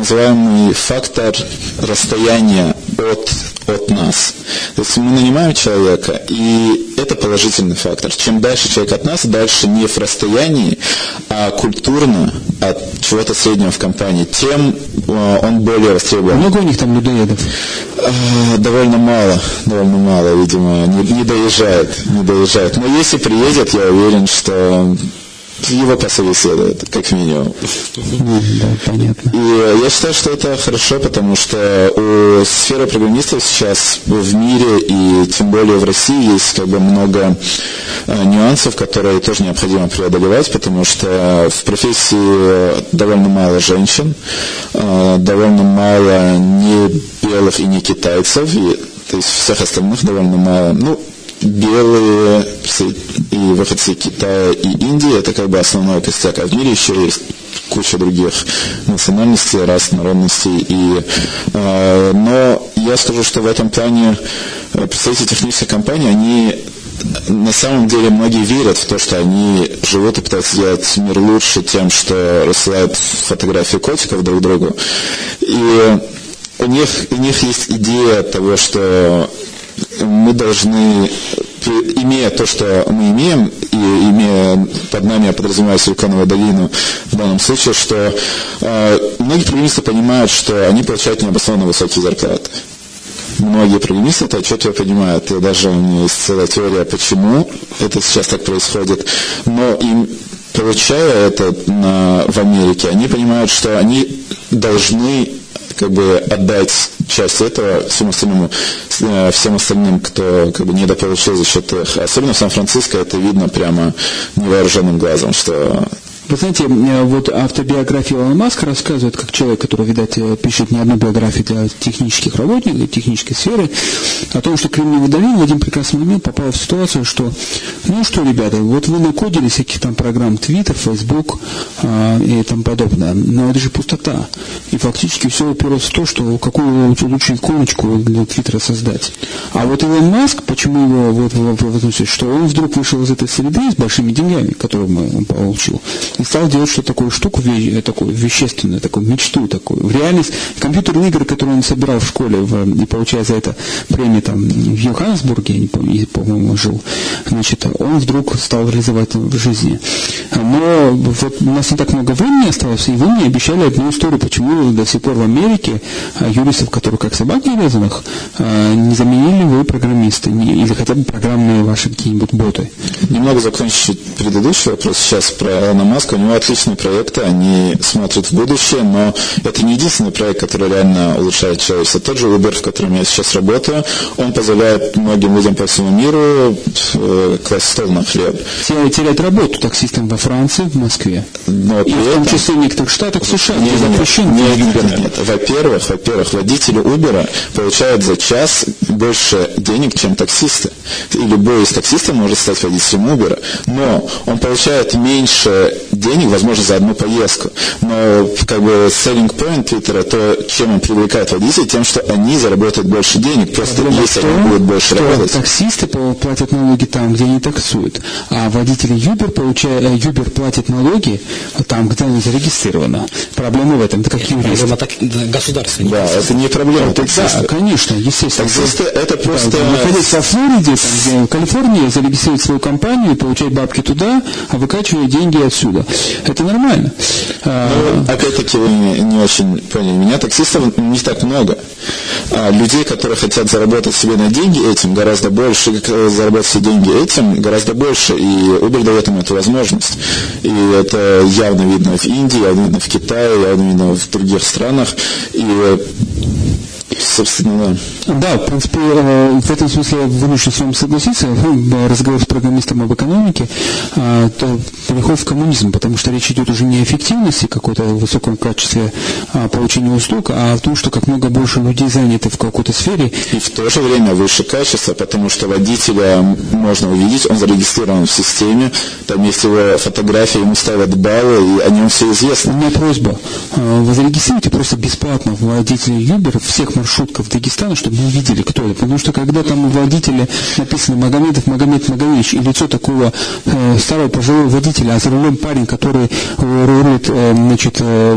фактор расстояния от, от нас. То есть мы нанимаем человека, и это положительный фактор. Чем дальше человек от нас, дальше не в расстоянии, а культурно от чего-то среднего в компании, тем э, он более востребован. Много у них там людоедов? Э, довольно мало, довольно мало, видимо, не, не доезжает, не доезжает. Но если приедет, я уверен, что его пособеседуют, как минимум. Да, понятно. И я считаю, что это хорошо, потому что у сферы программистов сейчас в мире и тем более в России есть как бы много э, нюансов, которые тоже необходимо преодолевать, потому что в профессии довольно мало женщин, э, довольно мало не белых и не китайцев, и, то есть всех остальных довольно мало. Ну, белые и выходцы Китая и Индии, это как бы основной костяк, а в мире еще есть куча других национальностей, рас, народностей. И, э, но я скажу, что в этом плане э, представители технической компании, они на самом деле многие верят в то, что они живут и пытаются сделать мир лучше тем, что рассылают фотографии котиков друг другу. И у них, у них есть идея того, что мы должны, имея то, что мы имеем, и имея под нами, я подразумеваю Силиконовую долину в данном случае, что э, многие программисты понимают, что они получают необоснованно высокие зарплаты. Многие программисты это отчетливо понимают, и даже у меня есть целая теория, почему это сейчас так происходит, но им получая это на, в Америке, они понимают, что они должны как бы отдать часть этого всем остальному, э, всем остальным, кто как бы недополучил за счет их. Особенно в Сан-Франциско это видно прямо невооруженным глазом, что Вы знаете, э, вот автобиография Илона Маска рассказывает, как человек, который, видать, э, пишет не одну биографию для технических работников, технической сферы, о том, что Кремниевый долина в один прекрасный момент попал в ситуацию, что, ну что, ребята, вот вы накодили всяких там программ Twitter, Facebook э, и тому подобное, но это же пустота. И фактически все уперлось в то, что какую лучше иконочку для Твиттера создать. А вот Илон Маск, почему его вот, вот, вот что он вдруг вышел из этой среды с большими деньгами, которые он получил, и стал делать что-то такую штуку, такую вещественную, такую мечту такую. В реальность компьютерные игры, которые он собирал в школе в, и получая за это премию там в Йоханнесбурге, я не помню, по-моему, жил, значит, он вдруг стал реализовать в жизни. Но вот у нас не так много времени осталось, и вы мне обещали одну историю, почему до сих пор в Америке а, юристов, которые как собаки резаных, а, не заменили вы программисты, или хотя бы программные ваши какие-нибудь боты. Немного закончить предыдущий вопрос сейчас про Илона Маска. У него отличные проекты, они смотрят в будущее, но это не единственный проект, который реально улучшает человечество. Тот же Uber, в котором я сейчас работаю, он позволяет многим людям по всему миру э, класть стол на хлеб. Терять работу таксистам во Франции, в Москве. Но и в том числе в некоторых штатах США, нет, где запрещен нет, нет, нет. Во-первых, во-первых, водители Uber получают за час больше денег, чем таксисты. И любой из таксистов может стать водителем Uber. Но он получает меньше денег, возможно, за одну поездку. Но как бы selling point Твиттера, то, чем он привлекает водителей, тем, что они заработают больше денег, просто Проблема если том, они будут больше работать. Таксисты платят налоги там, где они таксуют, а водители Uber, получая, э, Uber платят налоги там, где они зарегистрированы. Проблема в этом, это как юрист. Проблема так, государства. Да, это не проблема таксиста. Да, конечно, естественно. Таксисты это просто... Да, находясь во Флориде, там, где в Калифорнии, зарегистрировать свою компанию, получать бабки туда, а выкачивать деньги отсюда. Это нормально. Ну, опять-таки, вы не очень поняли меня. Таксистов не так много. А людей, которые хотят заработать себе на деньги этим, гораздо больше, э, заработать себе деньги этим, гораздо больше. И Uber дает им эту возможность. И это явно видно в Индии, явно видно в Китае, явно видно в других странах. И собственно, да. В принципе, э, в этом смысле я вынужден с вами согласиться. Ну, разговор с программистом об экономике, э, то переход в коммунизм, потому что речь идет уже не о эффективности какой-то высоком качестве а, получения услуг, а о том, что как много больше людей заняты в какой-то сфере. И в то же время выше качество, потому что водителя можно увидеть, он зарегистрирован в системе, там есть его фотография, ему ставят баллы, и о нем все известно. У меня просьба, э, вы зарегистрируйте просто бесплатно водителей Uber всех маршрутков Дагестана, чтобы мы увидели, кто это. Потому что когда там у водителя написано Магомедов Магомед Магович и лицо такого э, старого пожилого водителя, а за рулем парень, который рулит э, значит, э,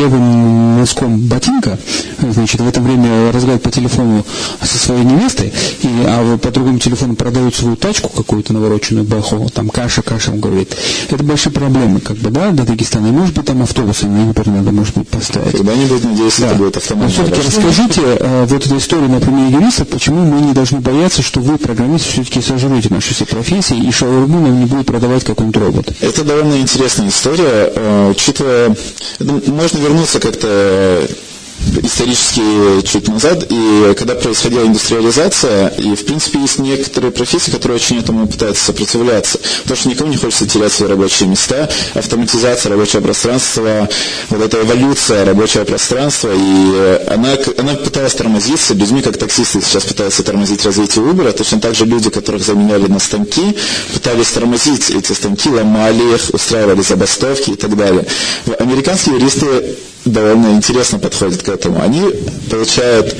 левым носком ботинка, значит, в это время разговаривает по телефону со своей невестой, и, а по другому телефону продают свою тачку какую-то навороченную баху, там каша, каша, он говорит. Это большие проблемы, как бы, да, до Дагестана. И может быть там автобусы, например, надо, может быть, поставить. Когда-нибудь, надеюсь, да. это будет автомобиль. Но все-таки расскажите э, вот эту историю на примере юристов, почему мы не должны бояться, что вы, программисты, все-таки сожрете наши все профессии, и шаурму нам не будет продавать какой-нибудь робот. Это довольно интересная история, э, учитывая, ну, можно вернуться как-то исторически чуть назад, и когда происходила индустриализация, и в принципе есть некоторые профессии, которые очень этому пытаются сопротивляться, потому что никому не хочется терять свои рабочие места, автоматизация рабочего пространства, вот эта эволюция рабочего пространства, и она, она пыталась тормозиться. Людьми, как таксисты сейчас пытаются тормозить развитие Uber, точно так же люди, которых заменяли на станки, пытались тормозить эти станки, ломали их, устраивали забастовки и так далее. Американские юристы довольно интересно подходят к этому. Они получают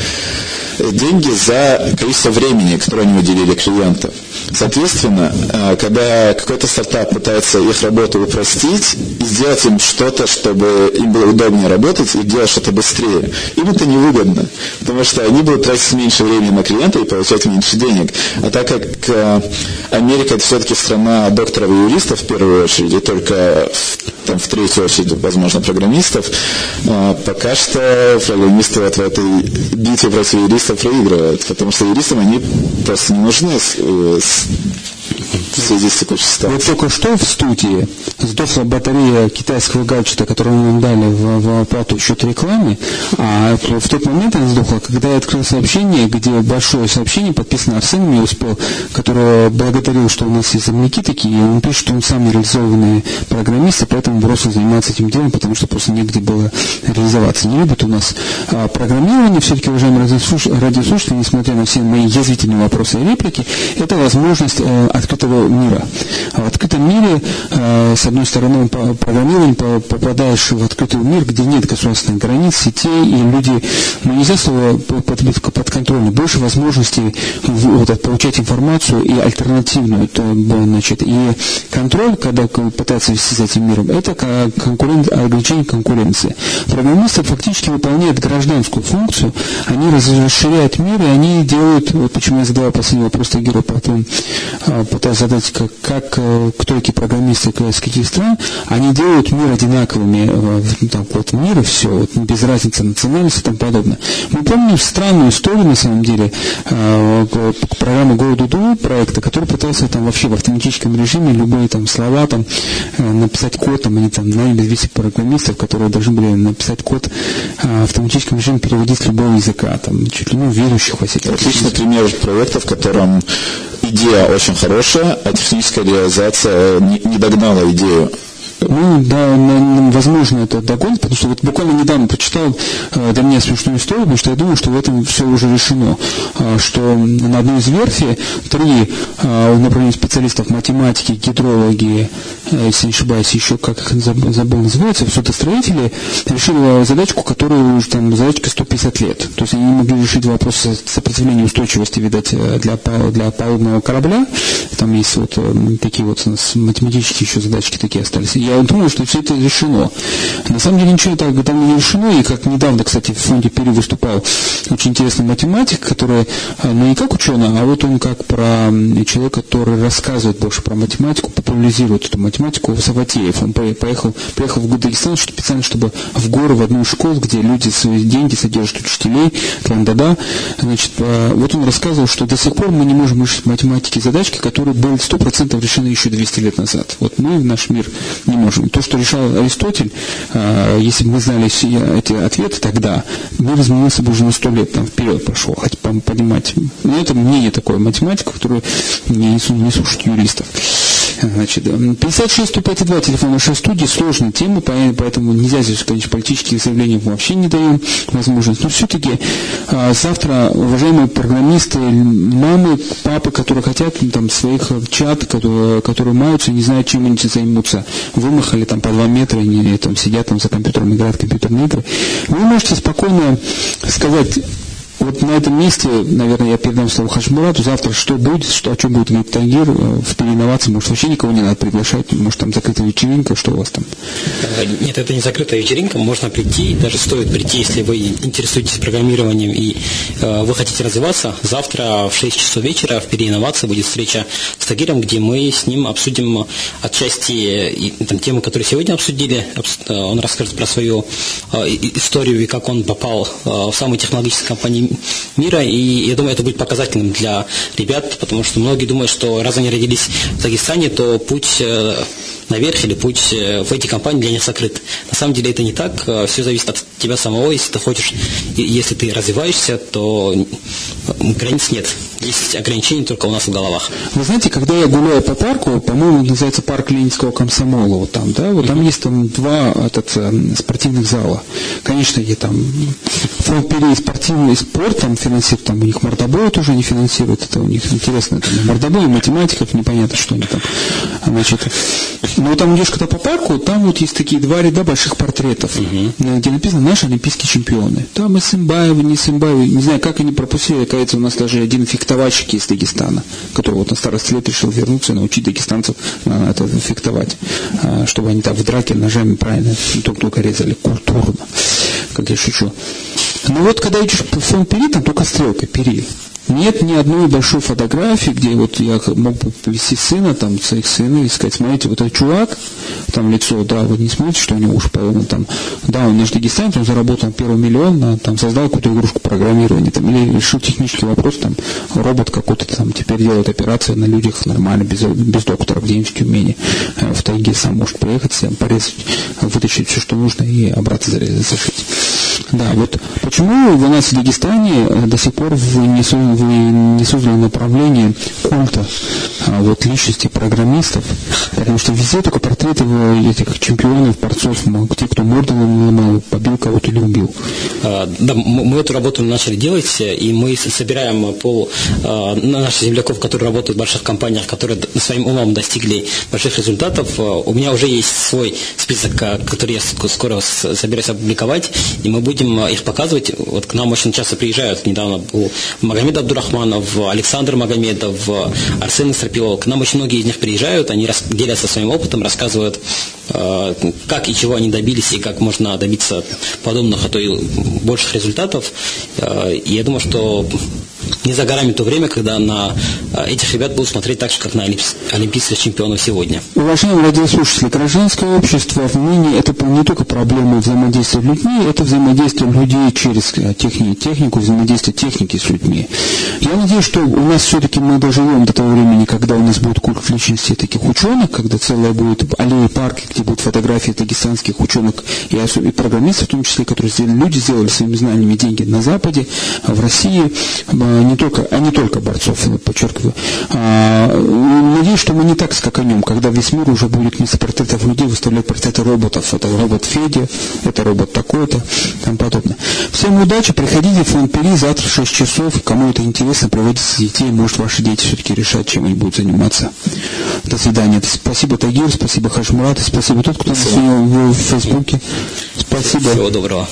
деньги за количество времени, которое они уделили клиенту. Соответственно, э, когда какой-то стартап пытается их работу упростить и сделать им что-то, чтобы им было удобнее работать и делать что-то быстрее, им это невыгодно, потому что они будут тратить меньше времени на клиента и получать меньше денег. А так как э, Америка это все-таки страна докторов и юристов в первую очередь, и только в, там, в третью очередь, возможно, программистов, э, пока что программисты вот в этой битве против юристов проигрывают, потому что юристам они просто не нужны в связи с ситуацией. Вот только что в студии сдохла батарея китайского гаджета, которую нам дали в, в оплату счет рекламы, а в тот момент она сдохла, когда я открыл сообщение, где большое сообщение, подписано Арсеном, я успел, который благодарил, что у нас есть земляки такие, и он пишет, что он сам реализованный программист, и поэтому бросил заниматься этим делом, потому что просто негде было реализоваться. Не любит у нас а, программирование, все-таки, уважаемые радиослушатели, несмотря на все мои язвительные вопросы и реплики, это возможность э, открытого мира. А в открытом мире, э, с одной стороны, программирование попадаешь в открытый мир, где нет государственных границ, сетей, и люди, ну нельзя слово под, под контролем, больше возможностей вот, получать информацию и альтернативную, то, значит, и контроль, когда пытаются вести с этим миром, это конкурент, ограничение конкуренции. Программисты фактически выполняют гражданскую функцию, они расширяют мир, и они делают, вот почему я задавал последний вопрос Тагиру, потом а, пытаюсь задать, как, как э, кто эти программисты из каких стран, они делают мир одинаковыми, э, там, вот мир и все, вот, без разницы национальности и тому подобное. Мы помним странную историю, на самом деле, э, программы Go проекта, который пытался там вообще в автоматическом режиме любые там слова там написать код, там они там наняли 200 программистов, которые должны были написать код в автоматическом режиме переводить с любого языка, там чуть ли не верующих во всяких. Отличный пример проекта, в котором идея очень хорошая, а техническая реализация не, не догнала идею. Ну, да, возможно, это догонит, потому что вот буквально недавно прочитал э, для меня смешную историю, потому что я думаю, что в этом все уже решено, э, что на одной из верфи три э, направления специалистов математики, гидрологи, если не ошибаюсь, еще как их забыл, называется, судостроители, решили задачку, которую уже там задачка 150 лет. То есть они не могли решить вопрос сопротивления устойчивости, видать, для, для палубного корабля. Там есть вот такие вот у нас математические еще задачки такие остались. Я думаю, что все это решено. На самом деле ничего так там не решено, и как недавно, кстати, в фонде Пери выступал очень интересный математик, который, э, ну не как ученый, а вот он как про человека, который рассказывает больше про математику, популяризирует эту математику, Саватеев. Он поехал, приехал в Дагестан специально, чтобы в горы, в одну из школ, где люди свои деньги содержат учителей, там да да значит, э, вот он рассказывал, что до сих пор мы не можем решить математики задачки, которые были 100% решены еще 200 лет назад. Вот мы в наш мир не можем. То, что решал Аристотель, э, если бы мы знали все эти ответы тогда, мир изменился бы уже на 100 лет там, вперед пошел, понимать. Но это мнение такое, математика, которую не, не слушают юристов. Значит, 56 105 телефон нашей студии, сложная тема, поэтому нельзя здесь, конечно, политические заявления вообще не даем возможность. Но все-таки а, завтра, уважаемые программисты, мамы, папы, которые хотят там своих чат, которые, которые маются, не знают, чем они займутся, вымахали там по два метра, они там сидят там за компьютером, играют в компьютерные игры, вы можете спокойно сказать, вот на этом месте, наверное, я передам слово Хашмурату. Завтра что будет, что, о чем будет говорить Тагир э, в переинновации? Может, вообще никого не надо приглашать? Может, там закрытая вечеринка? Что у вас там? Э, нет, это не закрытая вечеринка. Можно прийти, даже стоит прийти, если вы интересуетесь программированием и э, вы хотите развиваться. Завтра в 6 часов вечера в переинновации будет встреча с Тагиром, где мы с ним обсудим отчасти и, там, темы, которые сегодня обсудили. Он расскажет про свою э, историю и как он попал э, в самую технологическую компанию мира, и я думаю, это будет показательным для ребят, потому что многие думают, что раз они родились в Дагестане, то путь э, наверх или путь э, в эти компании для них закрыт. На самом деле это не так, э, все зависит от тебя самого, если ты хочешь, если ты развиваешься, то границ нет. Есть ограничения только у нас в головах. Вы знаете, когда я гуляю по парку, по-моему, называется парк Ленинского комсомола, вот там, да, вот mm-hmm. там есть там два этот, спортивных зала. Конечно, и там фонд спортивный спорт там финансирует, там у них мордобой тоже не финансируют, это у них интересно, там мордобой, математиков, непонятно, что они там. Значит, но там идешь когда по парку, там вот есть такие два ряда больших портретов, угу. где написано «Наши олимпийские чемпионы». Там и Сымбаевы, не Сымбаевы, не знаю, как они пропустили, кажется, у нас даже один фехтовальщик из Дагестана, который вот на старости лет решил вернуться и научить дагестанцев а, это фехтовать, а, чтобы они там в драке ножами правильно друг друга резали культурно, как я шучу. Ну вот, когда идешь по фон пери, там только стрелка, пери. Нет ни одной большой фотографии, где вот я мог бы повести сына, там, своих сына и сказать, смотрите, вот этот чувак, там лицо, да, вы не смотрите, что у него уши поломаны, там, да, он наш дагестанец, он заработал первый миллион, а, там, создал какую-то игрушку программирования, там, или решил технический вопрос, там, робот какой-то там теперь делает операции на людях нормально, без, без доктора, в Тюмени, э, в тайге сам может приехать, порезать, вытащить все, что нужно и обратно зашить. Да, вот почему у нас в Дагестане э, до сих пор не, создали направление культа а, вот, личности программистов? Потому что везде только портреты этих чемпионов, борцов, те, кто морду ломал, побил кого-то или убил. А, да, мы эту работу начали делать, и мы собираем пол а, наших земляков, которые работают в больших компаниях, которые своим умом достигли больших результатов. У меня уже есть свой список, который я скоро собираюсь опубликовать, и мы будем их показывать. Вот к нам очень часто приезжают. Недавно был Магомед Абдурахманов, Александр Магомедов, Арсен Исрапилов. К нам очень многие из них приезжают, они делятся своим опытом, рассказывают, э, как и чего они добились, и как можно добиться подобных, а то и больших результатов. Э, и я думаю, что не за горами то время, когда на э, этих ребят будут смотреть так же, как на олимпийских чемпионов сегодня. Уважаемые радиослушатели, гражданское общество в ныне это не только проблема взаимодействия с людьми, это взаимодействие людей через э, техни, технику, взаимодействие техники с людьми. Я надеюсь, что у нас все-таки мы доживем до того времени, когда у нас будет культ личности таких ученых, когда целая будет аллея парк, где будут фотографии дагестанских ученых и, и программистов, в том числе, которые люди сделали своими знаниями деньги на Западе, в России, не только, а не только борцов, подчеркиваю. А, надеюсь, что мы не так скаканем, когда весь мир уже будет вместо портретов людей выставлять портреты роботов. Это робот Федя, это робот такой-то, и тому подобное. Всем удачи, приходите в фонд Пери завтра в 6 часов. Кому это интересно, приводите детей, может ваши дети все-таки решат, чем они будут заниматься. До свидания. Спасибо, Тагир, спасибо, Хашмурат, спасибо тот, кто нас в Фейсбуке. Спасибо. Всего доброго.